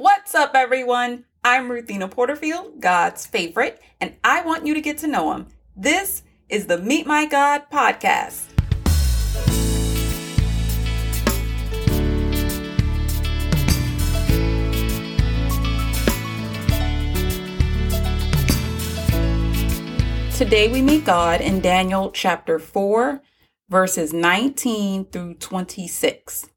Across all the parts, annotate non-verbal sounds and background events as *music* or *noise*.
What's up, everyone? I'm Ruthina Porterfield, God's favorite, and I want you to get to know Him. This is the Meet My God podcast. Today we meet God in Daniel chapter 4, verses 19 through 26.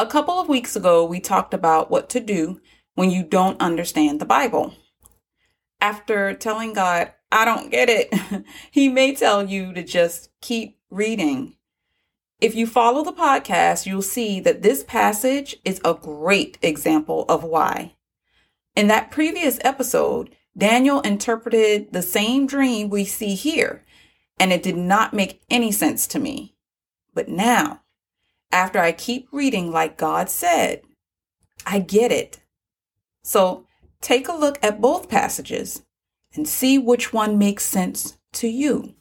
A couple of weeks ago, we talked about what to do when you don't understand the Bible. After telling God, I don't get it, *laughs* He may tell you to just keep reading. If you follow the podcast, you'll see that this passage is a great example of why. In that previous episode, Daniel interpreted the same dream we see here, and it did not make any sense to me. But now, after I keep reading like God said, I get it. So take a look at both passages and see which one makes sense to you.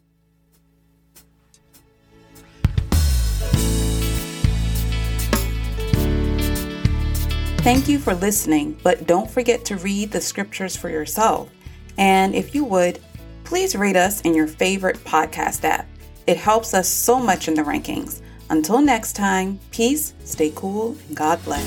Thank you for listening, but don't forget to read the scriptures for yourself. And if you would, please rate us in your favorite podcast app. It helps us so much in the rankings. Until next time, peace, stay cool, and God bless.